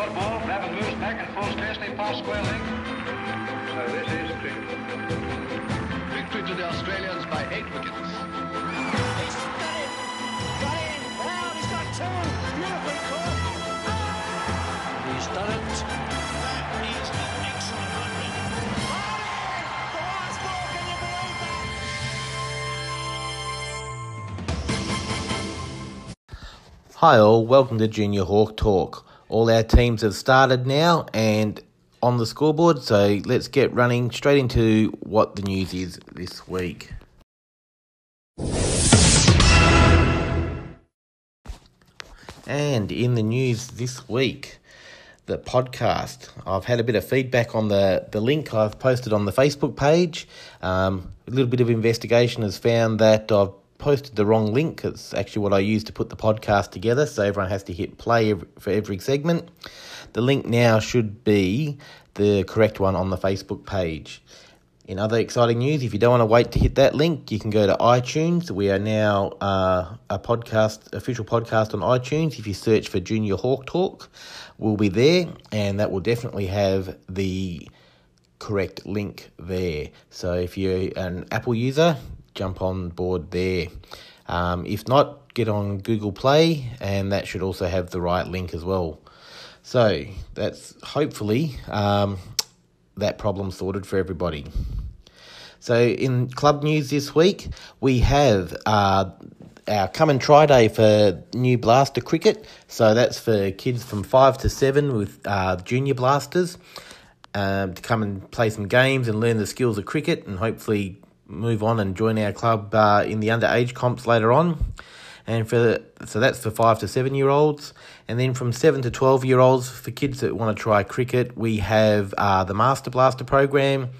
short ball. Rabbit moves back and full stress. They pass square leg. So this is cricket. Victory to the Australians by eight wickets. He's got it. Got in. Loud. He's got two. Beautifully caught. He's done it. That is an excellent hundred. The last ball. Can you believe that? Hi all, welcome to Junior Hawk Talk. All our teams have started now and on the scoreboard, so let's get running straight into what the news is this week. And in the news this week, the podcast. I've had a bit of feedback on the, the link I've posted on the Facebook page. Um, a little bit of investigation has found that I've posted the wrong link. It's actually what I use to put the podcast together, so everyone has to hit play every, for every segment. The link now should be the correct one on the Facebook page. In other exciting news, if you don't want to wait to hit that link, you can go to iTunes. We are now uh, a podcast, official podcast on iTunes. If you search for Junior Hawk Talk, we'll be there, and that will definitely have the correct link there. So if you're an Apple user, jump on board there. Um, if not, get on Google Play, and that should also have the right link as well. So that's hopefully um, that problem sorted for everybody. So in club news this week, we have uh, our come and try day for new blaster cricket. So that's for kids from five to seven with uh, junior blasters um, to come and play some games and learn the skills of cricket and hopefully move on and join our club uh, in the underage comps later on. And for the, so that's for five to seven year olds, and then from seven to twelve year olds for kids that want to try cricket, we have uh, the Master Blaster program,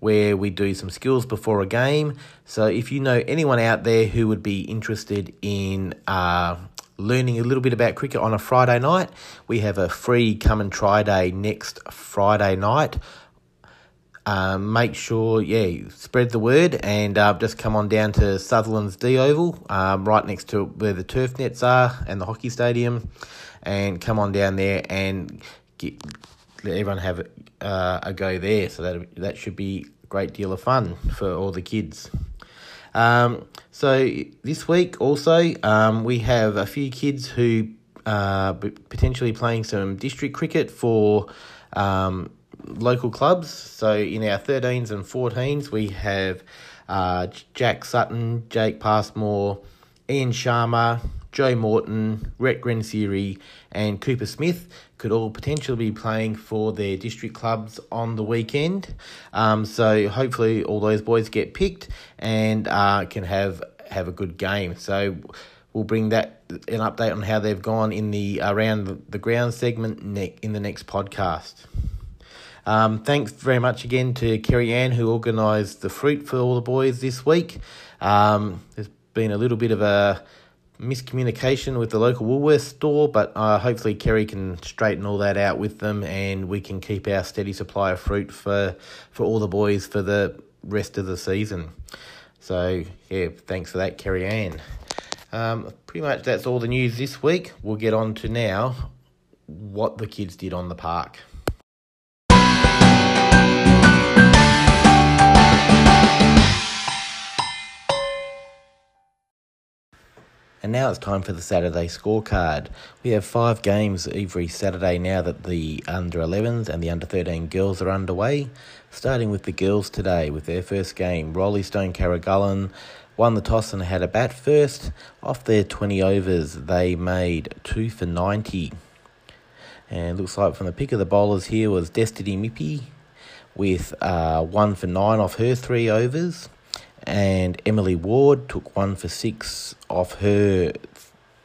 where we do some skills before a game. So if you know anyone out there who would be interested in uh, learning a little bit about cricket on a Friday night, we have a free come and try day next Friday night. Um, make sure, yeah, you spread the word and uh, just come on down to Sutherland's D Oval, um, right next to where the turf nets are and the hockey stadium, and come on down there and get, let everyone have uh, a go there. So that that should be a great deal of fun for all the kids. Um, so this week also um, we have a few kids who are potentially playing some district cricket for um, local clubs. So in our 13s and 14s, we have uh, Jack Sutton, Jake Passmore, Ian Sharma, Joe Morton, Rhett Grensiri, and Cooper Smith could all potentially be playing for their district clubs on the weekend. Um, so hopefully all those boys get picked and uh, can have have a good game. So we'll bring that an update on how they've gone in the around the ground segment in the next podcast. Um, thanks very much again to Kerry Ann who organised the fruit for all the boys this week. Um, there's been a little bit of a miscommunication with the local Woolworths store, but uh, hopefully Kerry can straighten all that out with them, and we can keep our steady supply of fruit for for all the boys for the rest of the season. So yeah, thanks for that, Kerry Ann. Um, pretty much that's all the news this week. We'll get on to now what the kids did on the park. And now it's time for the Saturday scorecard. We have five games every Saturday now that the under 11s and the under 13 girls are underway. Starting with the girls today with their first game, Roleystone Karragullen won the toss and had a bat first. Off their 20 overs, they made 2 for 90. And looks like from the pick of the bowlers here was Destiny Mippy with uh, 1 for 9 off her 3 overs and Emily Ward took one for six off her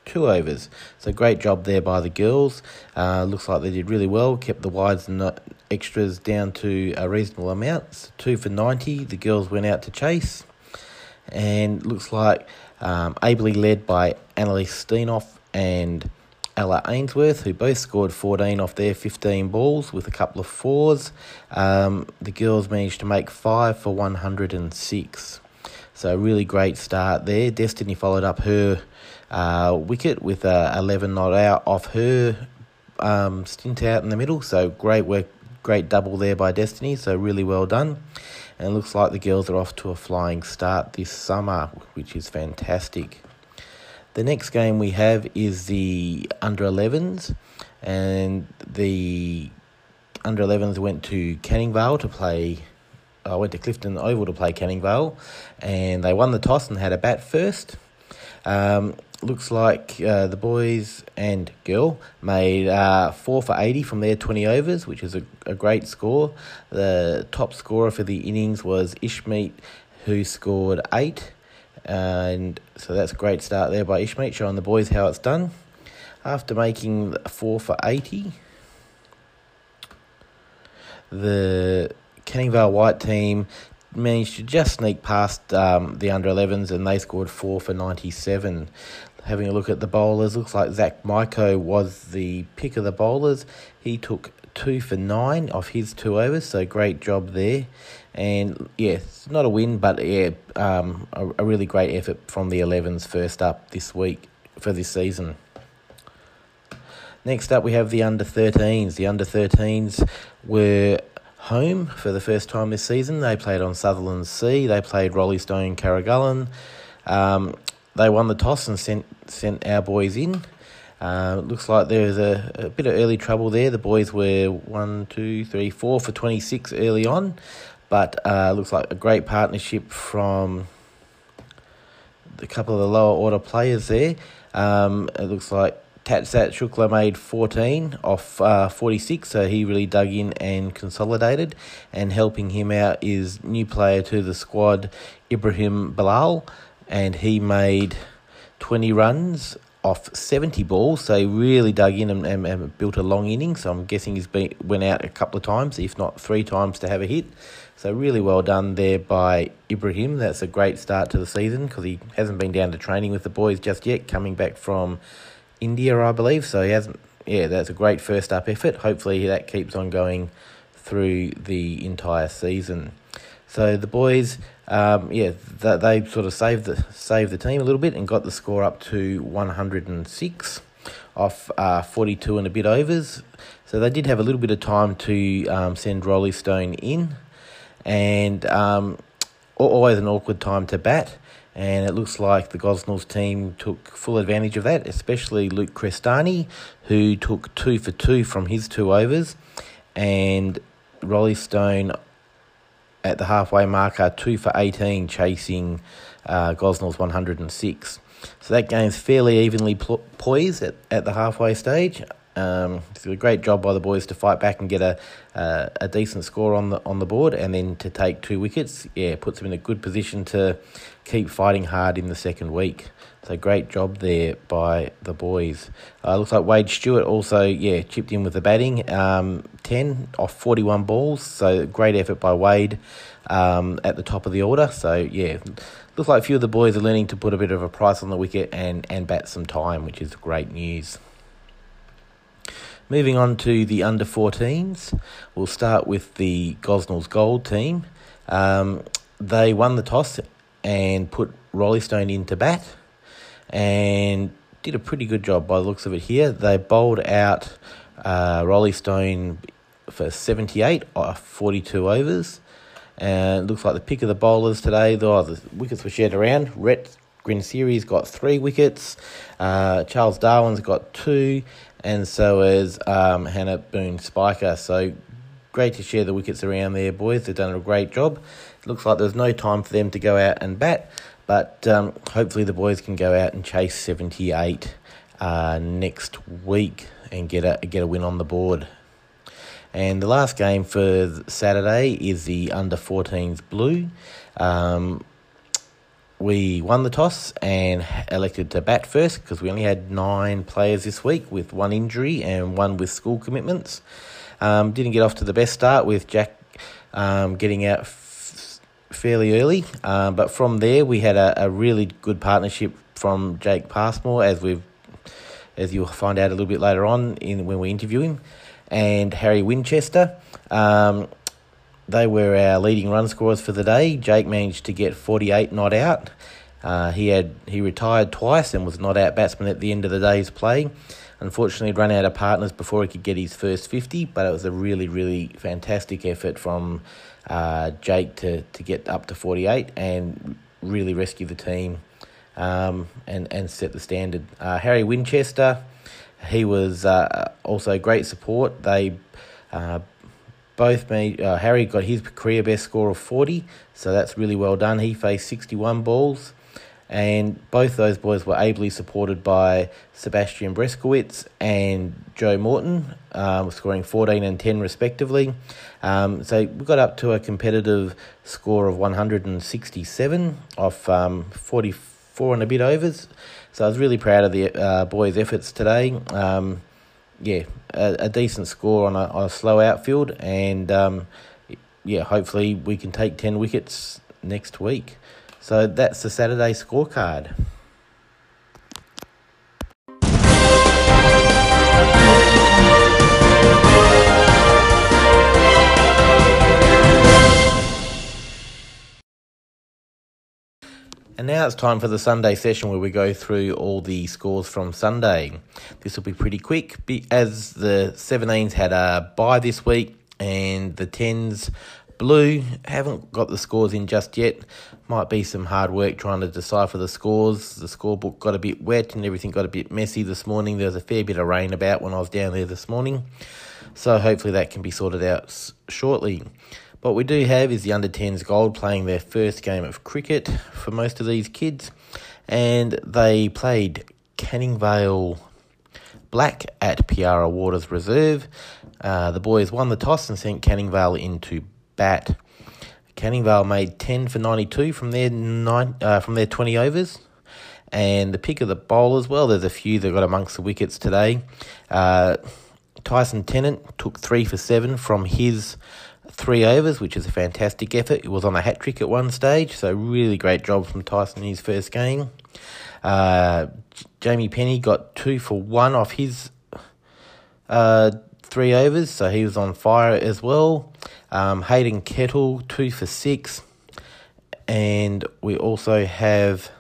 two overs. So great job there by the girls. Uh, looks like they did really well, kept the wides and extras down to a reasonable amount. So two for 90, the girls went out to chase. And looks like um, ably led by Annalise Steenoff and Ella Ainsworth, who both scored 14 off their 15 balls with a couple of fours. Um, the girls managed to make five for 106. So really great start there. Destiny followed up her uh, wicket with uh, 11 not out off her um, stint out in the middle. So great work, great double there by Destiny. So really well done. And looks like the girls are off to a flying start this summer, which is fantastic. The next game we have is the under 11s, and the under 11s went to Canning Vale to play. I went to Clifton Oval to play Canning Vale, and they won the toss and had a bat first. Um, looks like uh, the boys and girl made uh, 4 for 80 from their 20 overs, which is a, a great score. The top scorer for the innings was Ishmeet, who scored 8 and so that's a great start there by Ishmeet, showing the boys how it's done. After making four for 80, the Canning Vale White team managed to just sneak past um, the under 11s and they scored four for 97. Having a look at the bowlers, looks like Zach Myko was the pick of the bowlers. He took two for nine off his two overs, so great job there. And yeah, it's not a win, but yeah, um, a, a really great effort from the 11s first up this week for this season. Next up, we have the under 13s. The under 13s were home for the first time this season. They played on Sutherland Sea. They played Roleystone Karragullen. Um, they won the toss and sent sent our boys in. Uh, looks like there's a, a bit of early trouble there. The boys were one, two, three, four for 26 early on, but uh, looks like a great partnership from a couple of the lower order players there. Um, it looks like Tatsat Shukla made 14 off uh, 46, so he really dug in and consolidated. And helping him out is new player to the squad, Ibrahim Bilal, and he made 20 runs off 70 balls, so he really dug in and, and, and, built a long inning. So I'm guessing he's been went out a couple of times, if not three times, to have a hit. So really well done there by Ibrahim. That's a great start to the season because he hasn't been down to training with the boys just yet, coming back from India, I believe. So he hasn't. Yeah, that's a great first up effort. Hopefully that keeps on going through the entire season. So the boys, um, yeah, they, they sort of saved the saved the team a little bit and got the score up to one hundred and six off uh, forty two and a bit overs. So they did have a little bit of time to um, send Roleystone in, and um, always an awkward time to bat. And it looks like the Gosnells team took full advantage of that, especially Luke Crestani, who took two for two from his two overs, and Roleystone at the halfway marker, two for 18, chasing uh, Gosnell's 106. So that game's fairly evenly poised at, at the halfway stage. Um, it's a great job by the boys to fight back and get a uh, a decent score on the on the board, and then to take two wickets. Yeah, puts them in a good position to keep fighting hard in the second week. So great job there by the boys. Uh, looks like Wade Stewart also yeah chipped in with the batting, um, ten off forty one balls. So great effort by Wade um, at the top of the order. So yeah, looks like a few of the boys are learning to put a bit of a price on the wicket and and bat some time, which is great news. Moving on to the under 14s, we'll start with the Gosnells Gold team. Um, they won the toss and put Roleystone into bat and did a pretty good job by the looks of it here. They bowled out uh, Roleystone for 78 off 42 overs. And it looks like the pick of the bowlers today, though the wickets were shared around. Rhett Grincery's got three wickets. Uh, Charles Darwin's got two and so is um, Hannah Boone Spiker. So great to share the wickets around there, boys. They've done a great job. It looks like there's no time for them to go out and bat, but um, hopefully the boys can go out and chase 78 uh, next week and get a get a win on the board. And the last game for Saturday is the under 14s blue. Um, we won the toss and elected to bat first because we only had nine players this week with one injury and one with school commitments. Um, didn't get off to the best start with Jack um, getting out f- fairly early, um, but from there we had a, a, really good partnership from Jake Passmore, as we've as you'll find out a little bit later on in when we interview him, and Harry Winchester. Um, they were our leading run scorers for the day. Jake managed to get 48 not out, Uh, he had he retired twice and was not out batsman at the end of the day's play. Unfortunately, he'd run out of partners before he could get his first 50, but it was a really, really fantastic effort from uh, Jake to, to get up to 48 and really rescue the team um, and, and set the standard. Uh, Harry Winchester, he was uh, also great support. They uh, both made, uh, Harry got his career best score of 40, so that's really well done. He faced 61 balls and both those boys were ably supported by Sebastian Breskowitz and Joe Morton, um, scoring 14 and 10 respectively. Um, so we got up to a competitive score of 167 off um, 44 and a bit overs. So I was really proud of the uh, boys' efforts today. Um, yeah, a, a, decent score on a, on a slow outfield, and um, yeah, hopefully we can take 10 wickets next week. So that's the Saturday scorecard. And now it's time for the Sunday session where we go through all the scores from Sunday. This will be pretty quick as the 17s had a bye this week and the 10s Blue haven't got the scores in just yet. Might be some hard work trying to decipher the scores. The scorebook got a bit wet and everything got a bit messy this morning. There was a fair bit of rain about when I was down there this morning. So hopefully that can be sorted out shortly. What we do have is the under 10s gold playing their first game of cricket for most of these kids. And they played Canning Vale Black at Piara Waters Reserve. Uh, the boys won the toss and sent Canning Vale into bat. Canning Vale made 10 for 92 from their nine, uh, from their 20 overs. And the pick of the bowlers, well, there's a few that got amongst the wickets today. Uh, Tyson Tennant took three for seven from his three overs, which is a fantastic effort. He was on a hat trick at one stage, so really great job from Tyson in his first game. Uh, Jamie Penny got two for one off his uh, three overs, so he was on fire as well. Um, Hayden Kettle, two for six. And we also have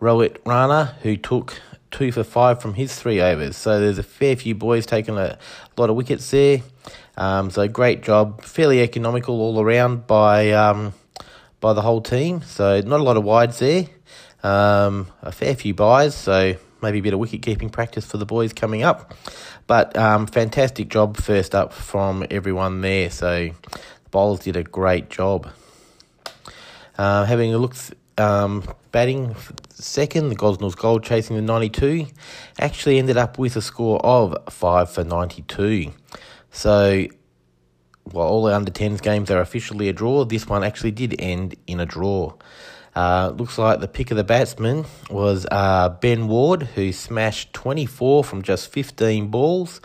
Rohit Rana, who took two for five from his three overs. So there's a fair few boys taking a lot of wickets there. Um, so great job, fairly economical all around by um, by the whole team. So not a lot of wides there. Um, a fair few buys, so maybe a bit of wicket keeping practice for the boys coming up. But um, fantastic job first up from everyone there. So the bowlers did a great job. Uh, having a look, um, batting second, the Gosnells Gold chasing the 92, actually ended up with a score of 5 for 92. So while all the under 10s games are officially a draw, this one actually did end in a draw. Uh, looks like the pick of the batsman was uh, Ben Ward, who smashed 24 from just 15 balls.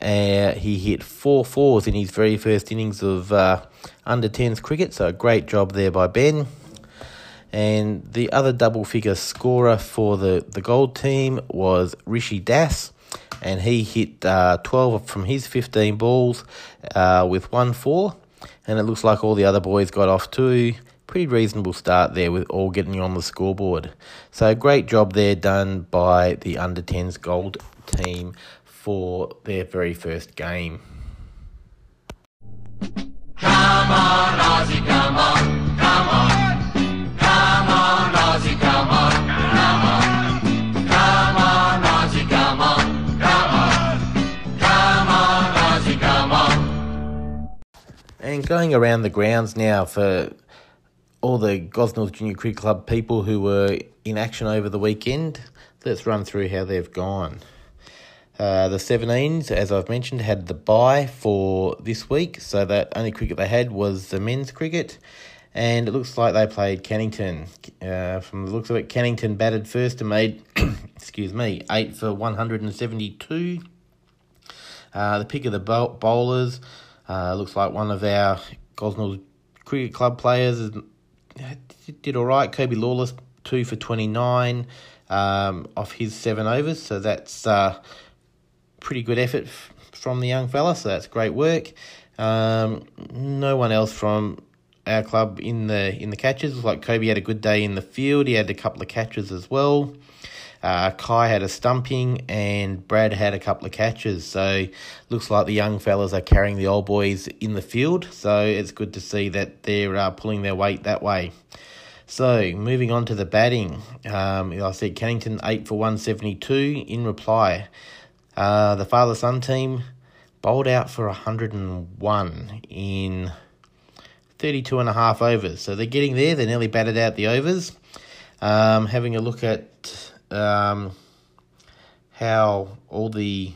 Uh, he hit four fours in his very first innings of uh, under 10s cricket, so a great job there by Ben. And the other double figure scorer for the, the gold team was Rishi Das, and he hit uh, 12 from his 15 balls uh, with one four. And it looks like all the other boys got off too pretty reasonable start there with all getting you on the scoreboard. So great job there done by the under 10s gold team for their very first game. Come on, Aussie, come on, Going around the grounds now for all the Gosnells Junior Cricket Club people who were in action over the weekend. Let's run through how they've gone. Uh, the 17s, as I've mentioned, had the bye for this week, so that only cricket they had was the men's cricket, and it looks like they played Cannington. Uh, from the looks of it, Cannington batted first and made, excuse me, 8 for 172. Uh, the pick of the bowlers uh, looks like one of our Gosnells Cricket Club players did all right. Kobe Lawless, two for 29 um, off his seven overs. So that's uh, pretty good effort f- from the young fella. So that's great work. Um, no one else from our club in the in the catches. Like Kobe had a good day in the field. He had a couple of catches as well. Uh, Kai had a stumping and Brad had a couple of catches. So looks like the young fellas are carrying the old boys in the field. So it's good to see that they're uh, pulling their weight that way. So moving on to the batting, um, I said Cannington eight for one seventy two. In reply, uh, the father son team bowled out for hundred and one in 32 and a half overs. So they're getting there. They're nearly batted out the overs. Um, having a look at um, how all the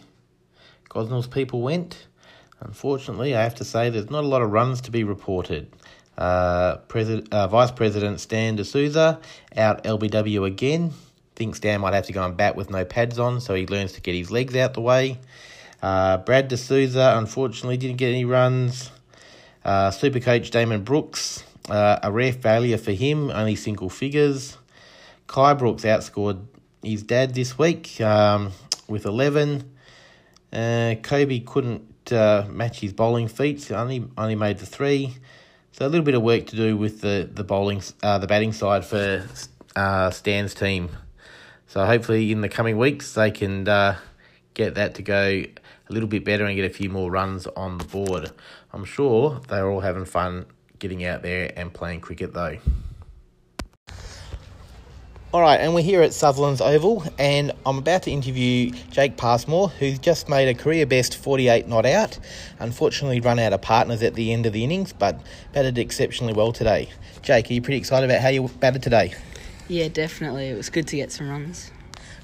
Gosnells people went. Unfortunately, I have to say there's not a lot of runs to be reported. Uh, President, uh, Vice President Stan D'Souza out LBW again. Thinks Stan might have to go and bat with no pads on, so he learns to get his legs out the way. Uh, Brad D'Souza unfortunately didn't get any runs. Uh, Super coach Damon Brooks, uh, a rare failure for him, only single figures. Kai Brooks outscored his dad this week um, with 11. Uh, Kobe couldn't uh, match his bowling feats, only only made the three. So a little bit of work to do with the the bowling, uh, the batting side for uh, Stan's team. So hopefully in the coming weeks they can uh, get that to go a little bit better and get a few more runs on the board. I'm sure they're all having fun getting out there and playing cricket though. All right, and we're here at Sutherland's Oval, and I'm about to interview Jake Passmore, who's just made a career best 48 not out. Unfortunately, run out of partners at the end of the innings, but batted exceptionally well today. Jake, are you pretty excited about how you batted today? Yeah, definitely. It was good to get some runs.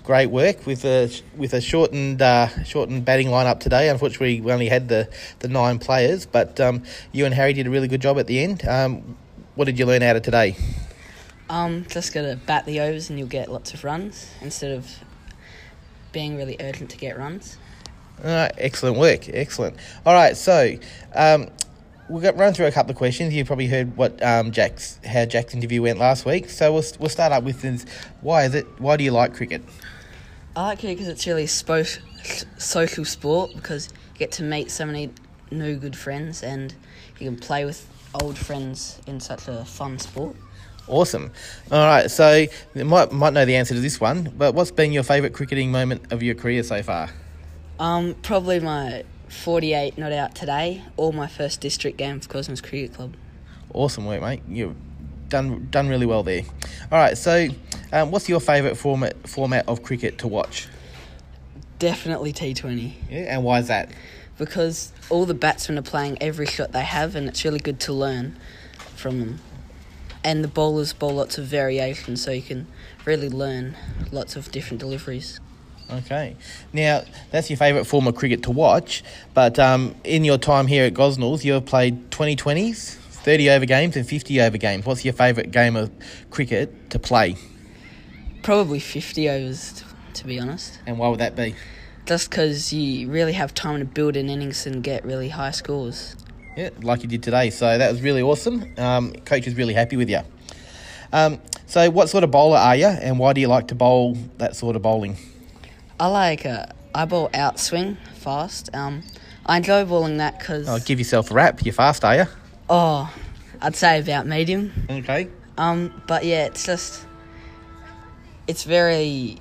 Great work with a with a shortened uh, shortened batting lineup today. Unfortunately, we only had the, the nine players, but um, you and Harry did a really good job at the end. Um, what did you learn out of today? Um, just gotta bat the overs and you'll get lots of runs instead of being really urgent to get runs. All right, excellent work, excellent. All right, so um, we'll get, run through a couple of questions. You probably heard what um, Jack's how Jack's interview went last week. So we'll we'll start up with this. Why is it? Why do you like cricket? I like it because it's really spo- social sport because you get to meet so many new good friends and you can play with old friends in such a fun sport. Awesome. All right, so you might might know the answer to this one, but what's been your favourite cricketing moment of your career so far? Um, probably my 48 not out today or my first district game for Cosmos Cricket Club. Awesome work, mate. You've done done really well there. All right, so um, what's your favourite format format of cricket to watch? Definitely T20 Yeah, and why is that? because all the batsmen are playing every shot they have and it's really good to learn from them. And the bowlers bowl lots of variations so you can really learn lots of different deliveries. Okay. Now, that's your favourite form of cricket to watch, but um, in your time here at Gosnells, you've played 2020s, 30 over games, and 50 over games. What's your favourite game of cricket to play, Probably 50 overs, to be honest. and why would that be? Just because you really have time to build an innings and get really high scores. Yeah, like you did today. So that was really awesome. Um, coach is really happy with you. Um, so, what sort of bowler are you, and why do you like to bowl that sort of bowling? I like uh, I bowl outswing fast. Um, I enjoy bowling that because Oh, give yourself a rap. You're fast, are you? oh, I'd say about medium. Okay. Um, but yeah, it's just it's very,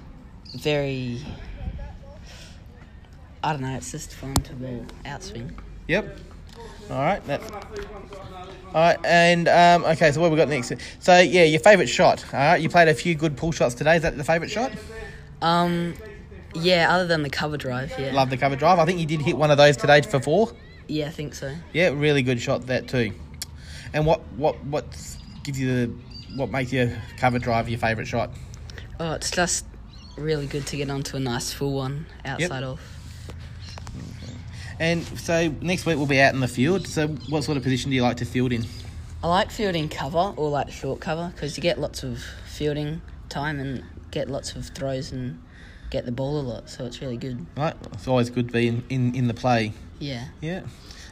very. I don't know. It's just fun to bowl outswing. Yep. All right. All right, and um, okay. So what we got next? So yeah, your favourite shot. All right, you played a few good pull shots today. Is that the favourite shot? Um, yeah. Other than the cover drive, yeah. Love the cover drive. I think you did hit one of those today for four. Yeah, I think so. Yeah, really good shot that too. And what what what gives you the what makes your cover drive your favourite shot? Oh, it's just really good to get onto a nice full one outside of. And so next week we'll be out in the field. So what sort of position do you like to field in? I like fielding cover or like short cover because you get lots of fielding time and get lots of throws and get the ball a lot. So it's really good. Right, it's always good to be in, in, in the play. Yeah. Yeah.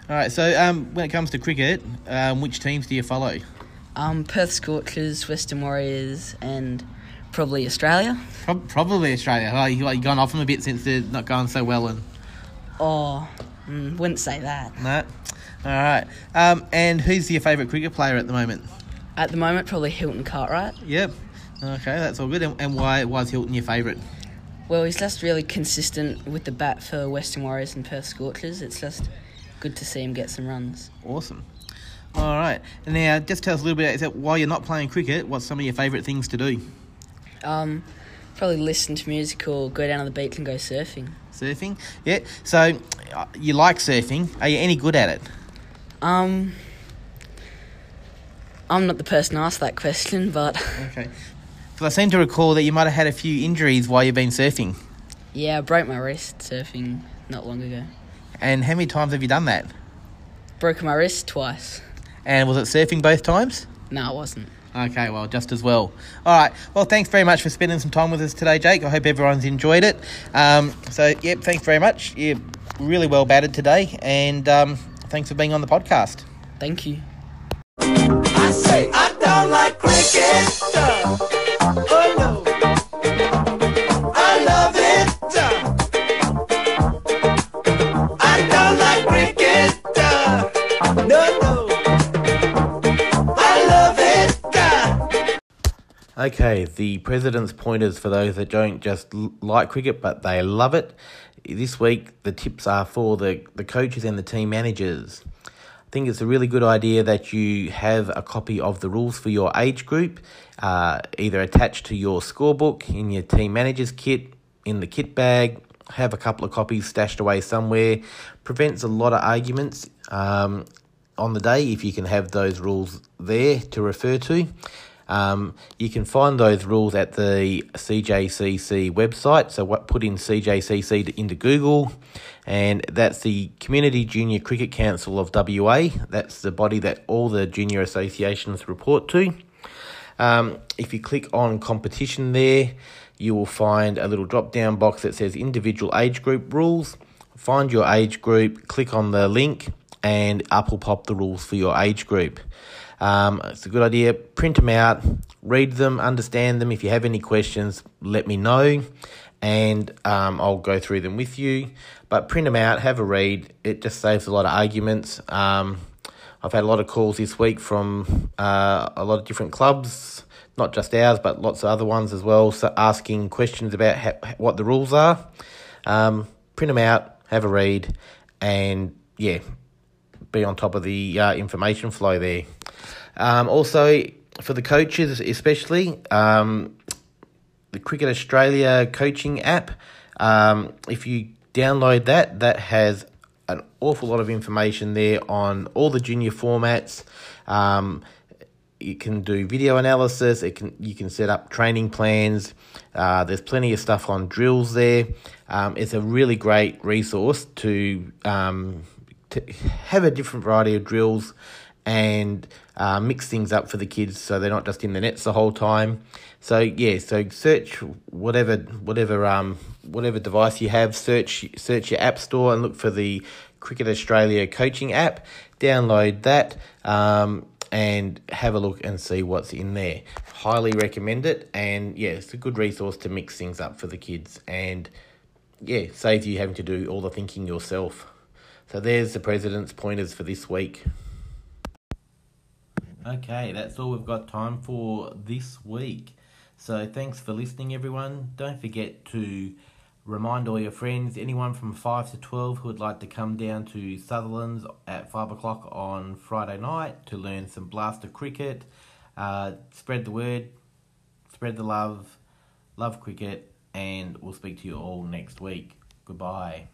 All right. So um, when it comes to cricket, um, which teams do you follow? Um, Perth Scorchers, Western Warriors, and probably Australia. Prob- probably Australia. Like gone off them a bit since they're not going so well. And Oh, Mm, wouldn't say that. No. All right. Um, and who's your favourite cricket player at the moment? At the moment, probably Hilton Cartwright. Yep. Okay, that's all good. And, and why is Hilton your favourite? Well, he's just really consistent with the bat for Western Warriors and Perth Scorchers. It's just good to see him get some runs. Awesome. All right. And now, just tell us a little bit. about while you're not playing cricket, what's some of your favourite things to do? Um, probably listen to music or go down to the beach and go surfing. Surfing. Yeah. So uh, you like surfing? Are you any good at it? Um, I'm not the person to ask that question, but Okay. Because I seem to recall that you might have had a few injuries while you've been surfing. yeah, I broke my wrist surfing not long ago. And how many times have you done that? Broke my wrist twice. And was it surfing both times? No, it wasn't. Okay, well, just as well. All right. Well, thanks very much for spending some time with us today, Jake. I hope everyone's enjoyed it. Um, so, yep, thanks very much. You're really well batted today, and um, thanks for being on the podcast. Thank you. I say I don't like cricket. Oh no. Okay, the president's pointers for those that don't just like cricket but they love it. This week, the tips are for the, the coaches and the team managers. I think it's a really good idea that you have a copy of the rules for your age group, uh, either attached to your scorebook, in your team manager's kit, in the kit bag. Have a couple of copies stashed away somewhere. Prevents a lot of arguments um, on the day if you can have those rules there to refer to. Um, you can find those rules at the CJCC website. So, what put in CJCC into Google, and that's the Community Junior Cricket Council of WA. That's the body that all the junior associations report to. Um, if you click on competition there, you will find a little drop down box that says individual age group rules. Find your age group, click on the link, and up will pop the rules for your age group. Um, it's a good idea. Print them out, read them, understand them. If you have any questions, let me know, and um, I'll go through them with you. But print them out, have a read. It just saves a lot of arguments. Um, I've had a lot of calls this week from uh, a lot of different clubs, not just ours, but lots of other ones as well, so asking questions about ha- what the rules are. Um, print them out, have a read, and yeah, be on top of the uh, information flow there. Um, also, for the coaches, especially, um, the Cricket Australia coaching app. Um, if you download that, that has an awful lot of information there on all the junior formats. Um, you can do video analysis. It can you can set up training plans. Uh, there's plenty of stuff on drills there. Um, it's a really great resource to um, to have a different variety of drills and uh, mix things up for the kids so they're not just in the nets the whole time. So yeah, so search whatever whatever um whatever device you have, search search your app store and look for the Cricket Australia coaching app. Download that um, and have a look and see what's in there. Highly recommend it, and yeah, it's a good resource to mix things up for the kids and yeah, saves you having to do all the thinking yourself. So there's the president's pointers for this week. Okay, that's all we've got time for this week. So thanks for listening, everyone. Don't forget to remind all your friends, anyone from 5 to 12 who would like to come down to Sutherland's at 5 o'clock on Friday night to learn some blaster cricket. Uh, spread the word, spread the love, love cricket, and we'll speak to you all next week. Goodbye.